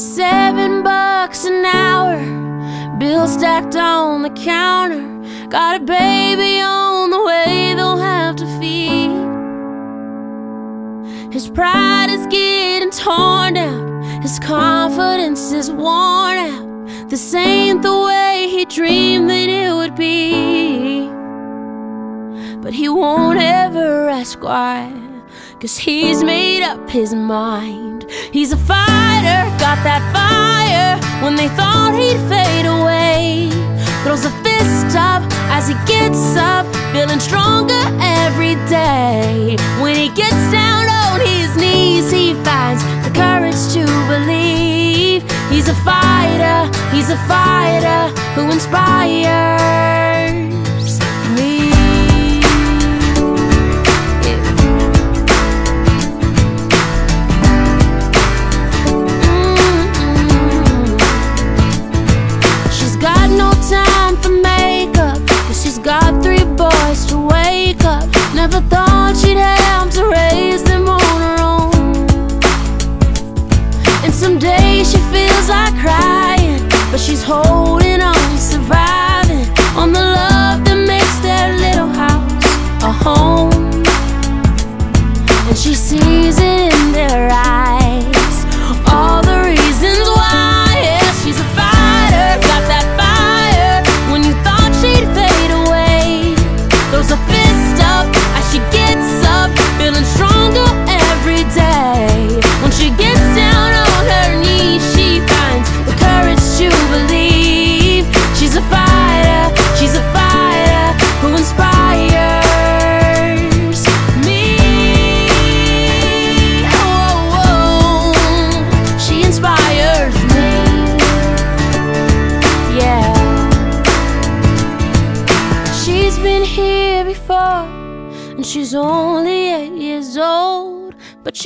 Seven bucks an hour, bill stacked on the counter. Got a baby on the way, they'll have to feed. His pride is getting torn down, his confidence is worn out. This ain't the way he dreamed that it would be. But he won't ever ask why, cause he's made up his mind. He's a fighter, got that fire when they thought he'd fade away. Throws a fist up as he gets up, feeling stronger every day. When he gets down on his knees, he finds the courage to believe. He's a fighter, he's a fighter who inspires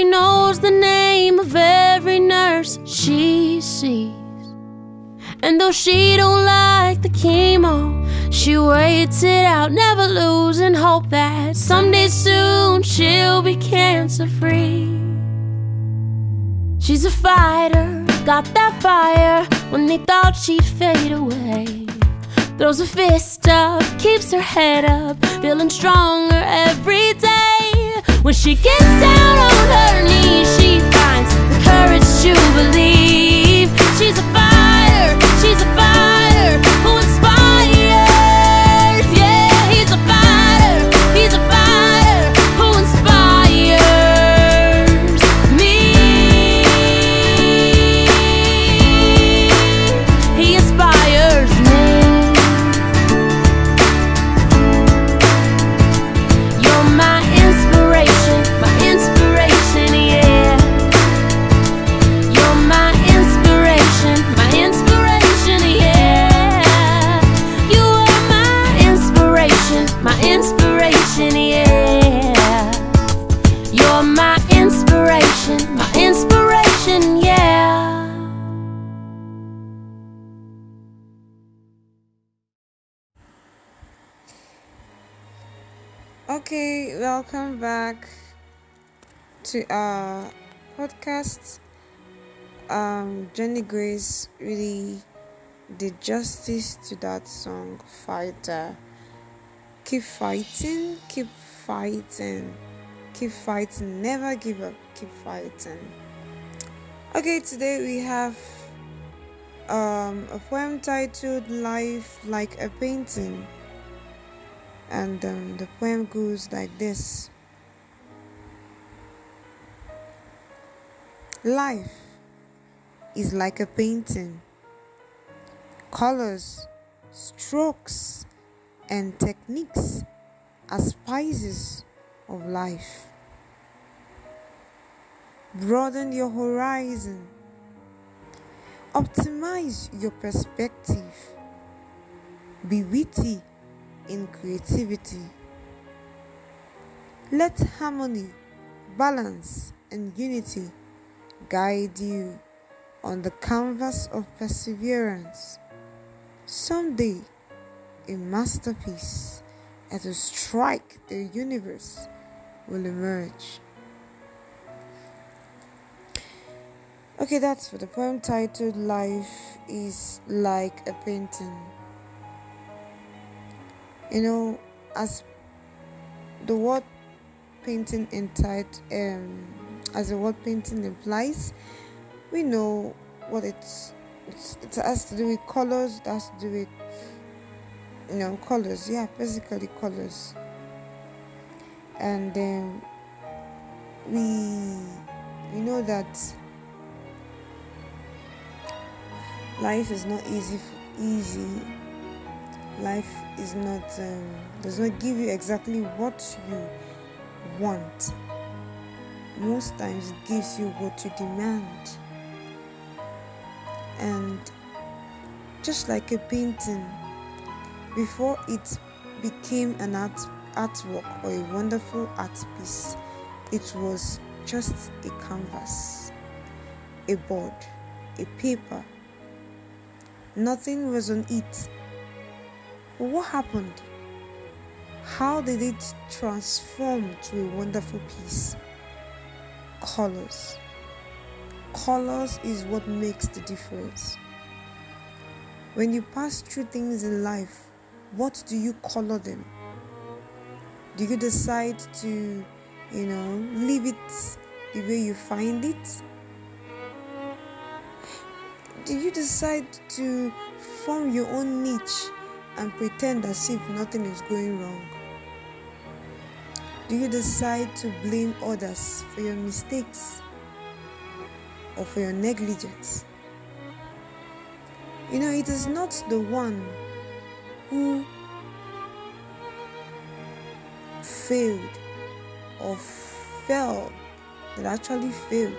she knows the name of every nurse she sees. And though she don't like the chemo, she waits it out, never losing hope that someday soon she'll be cancer free. She's a fighter, got that fire when they thought she'd fade away. Throws a fist up, keeps her head up, feeling stronger every day. When she gets down on her knees, she finds the courage to believe. She's a fighter, she's a fighter Okay, welcome back to our podcast. Um, Jamie Grace really did justice to that song, Fighter. Keep fighting, keep fighting, keep fighting, never give up, keep fighting. Okay, today we have um, a poem titled Life Like a Painting and um, the poem goes like this. Life is like a painting, colors, strokes, and techniques are spices of life. Broaden your horizon, optimize your perspective, be witty in creativity. Let harmony, balance, and unity guide you on the canvas of perseverance. Someday, a masterpiece that will strike the universe will emerge. Okay, that's for the poem titled Life is Like a Painting. You know, as the word painting entitled, um, as the word painting implies, we know what it's, it's it has to do with colors, it has to do with you know colors, yeah, basically colors. And then we we know that life is not easy easy life is not um, does not give you exactly what you want. Most times it gives you what you demand. And just like a painting before it became an art artwork or a wonderful art piece it was just a canvas a board a paper. Nothing was on it. What happened? How did it transform to a wonderful piece? Colors. Colors is what makes the difference. When you pass through things in life, what do you color them? Do you decide to, you know, leave it the way you find it? do you decide to form your own niche and pretend as if nothing is going wrong? Do you decide to blame others for your mistakes or for your negligence? You know, it is not the one who failed or fell that actually failed,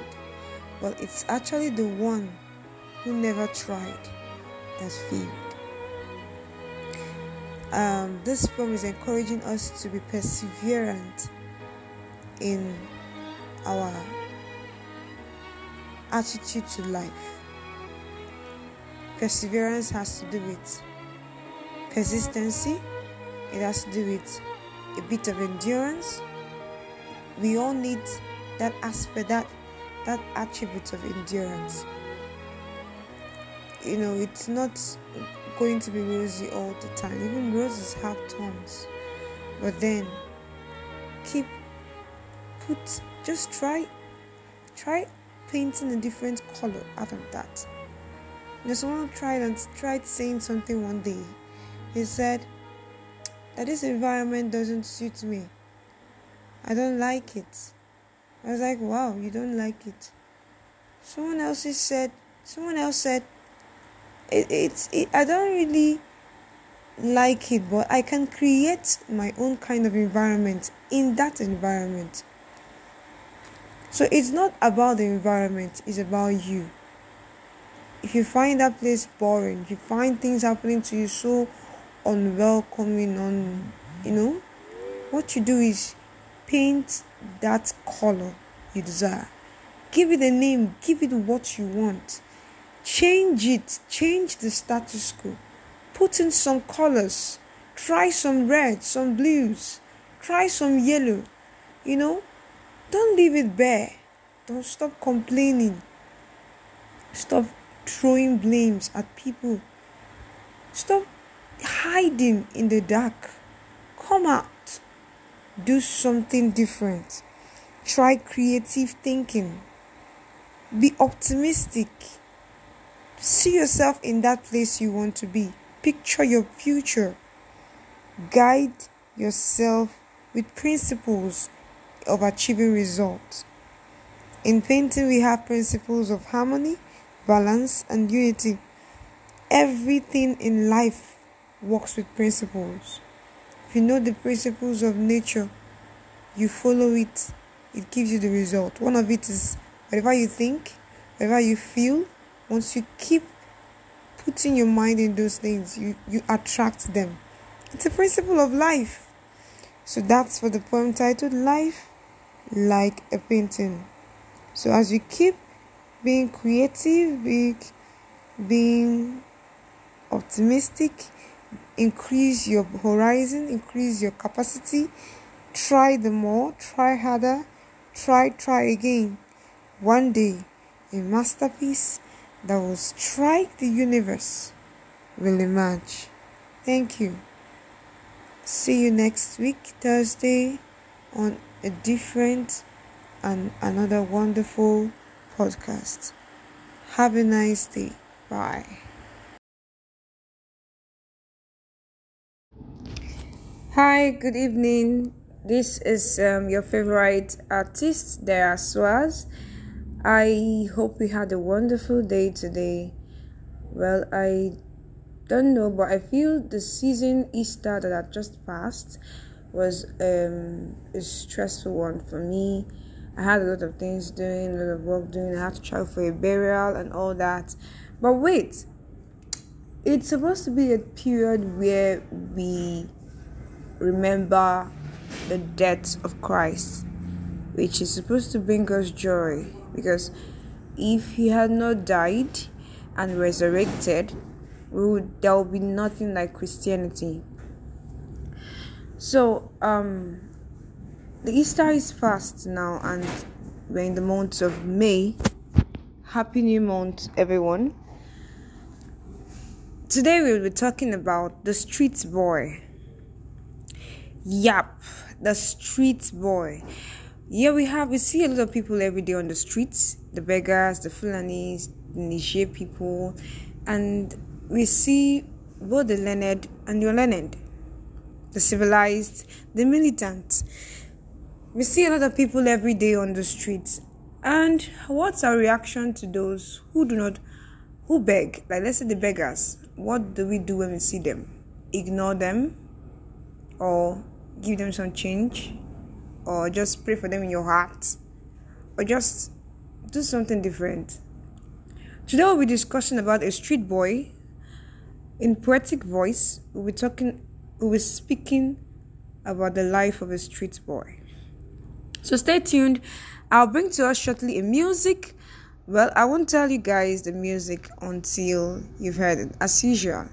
but it's actually the one who never tried that failed. Um, this poem is encouraging us to be perseverant in our attitude to life. Perseverance has to do with persistency, it has to do with a bit of endurance. We all need that aspect, that that attribute of endurance you know it's not going to be rosy all the time. Even roses have thorns but then keep put just try try painting a different color out of that. You someone tried and tried saying something one day. He said that this environment doesn't suit me. I don't like it. I was like wow you don't like it. Someone else said someone else said it, it's it, I don't really like it, but I can create my own kind of environment in that environment. So it's not about the environment, it's about you. If you find that place boring, if you find things happening to you so unwelcoming, on you know, what you do is paint that color you desire. Give it a name, give it what you want Change it, change the status quo. Put in some colors. Try some red, some blues. Try some yellow. You know, don't leave it bare. Don't stop complaining. Stop throwing blames at people. Stop hiding in the dark. Come out. Do something different. Try creative thinking. Be optimistic See yourself in that place you want to be. Picture your future. Guide yourself with principles of achieving results. In painting, we have principles of harmony, balance, and unity. Everything in life works with principles. If you know the principles of nature, you follow it, it gives you the result. One of it is whatever you think, whatever you feel, once you keep putting your mind in those things, you, you attract them. It's a principle of life. So that's for the poem titled Life Like a Painting. So as you keep being creative, being, being optimistic, increase your horizon, increase your capacity, try the more, try harder, try, try again. One day a masterpiece that will strike the universe will emerge. Thank you. See you next week, Thursday, on a different and another wonderful podcast. Have a nice day. Bye. Hi, good evening. This is um, your favorite artist, Dara Swaz. I hope we had a wonderful day today. Well, I don't know, but I feel the season Easter that I just passed was um, a stressful one for me. I had a lot of things doing, a lot of work doing. I had to travel for a burial and all that. But wait, it's supposed to be a period where we remember the death of Christ, which is supposed to bring us joy. Because if he had not died and resurrected, would, there would be nothing like Christianity. So, um, the Easter is fast now, and we're in the month of May. Happy New Month, everyone. Today we'll be talking about the street boy. Yep, the street boy. Yeah, we have we see a lot of people every day on the streets, the beggars, the Fulanis, the Niger people, and we see both the learned and the unlearned, the civilized, the militant. We see a lot of people every day on the streets. And what's our reaction to those who do not who beg? Like let's say the beggars. What do we do when we see them? Ignore them or give them some change or just pray for them in your heart or just do something different. Today we'll be discussing about a street boy in poetic voice. We'll be talking we'll be speaking about the life of a street boy. So stay tuned. I'll bring to us shortly a music. Well, I won't tell you guys the music until you've heard it, as usual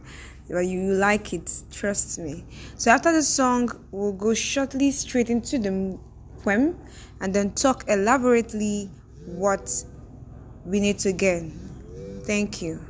but you like it trust me. So after the song we'll go shortly straight into the poem and then talk elaborately what we need to gain. Thank you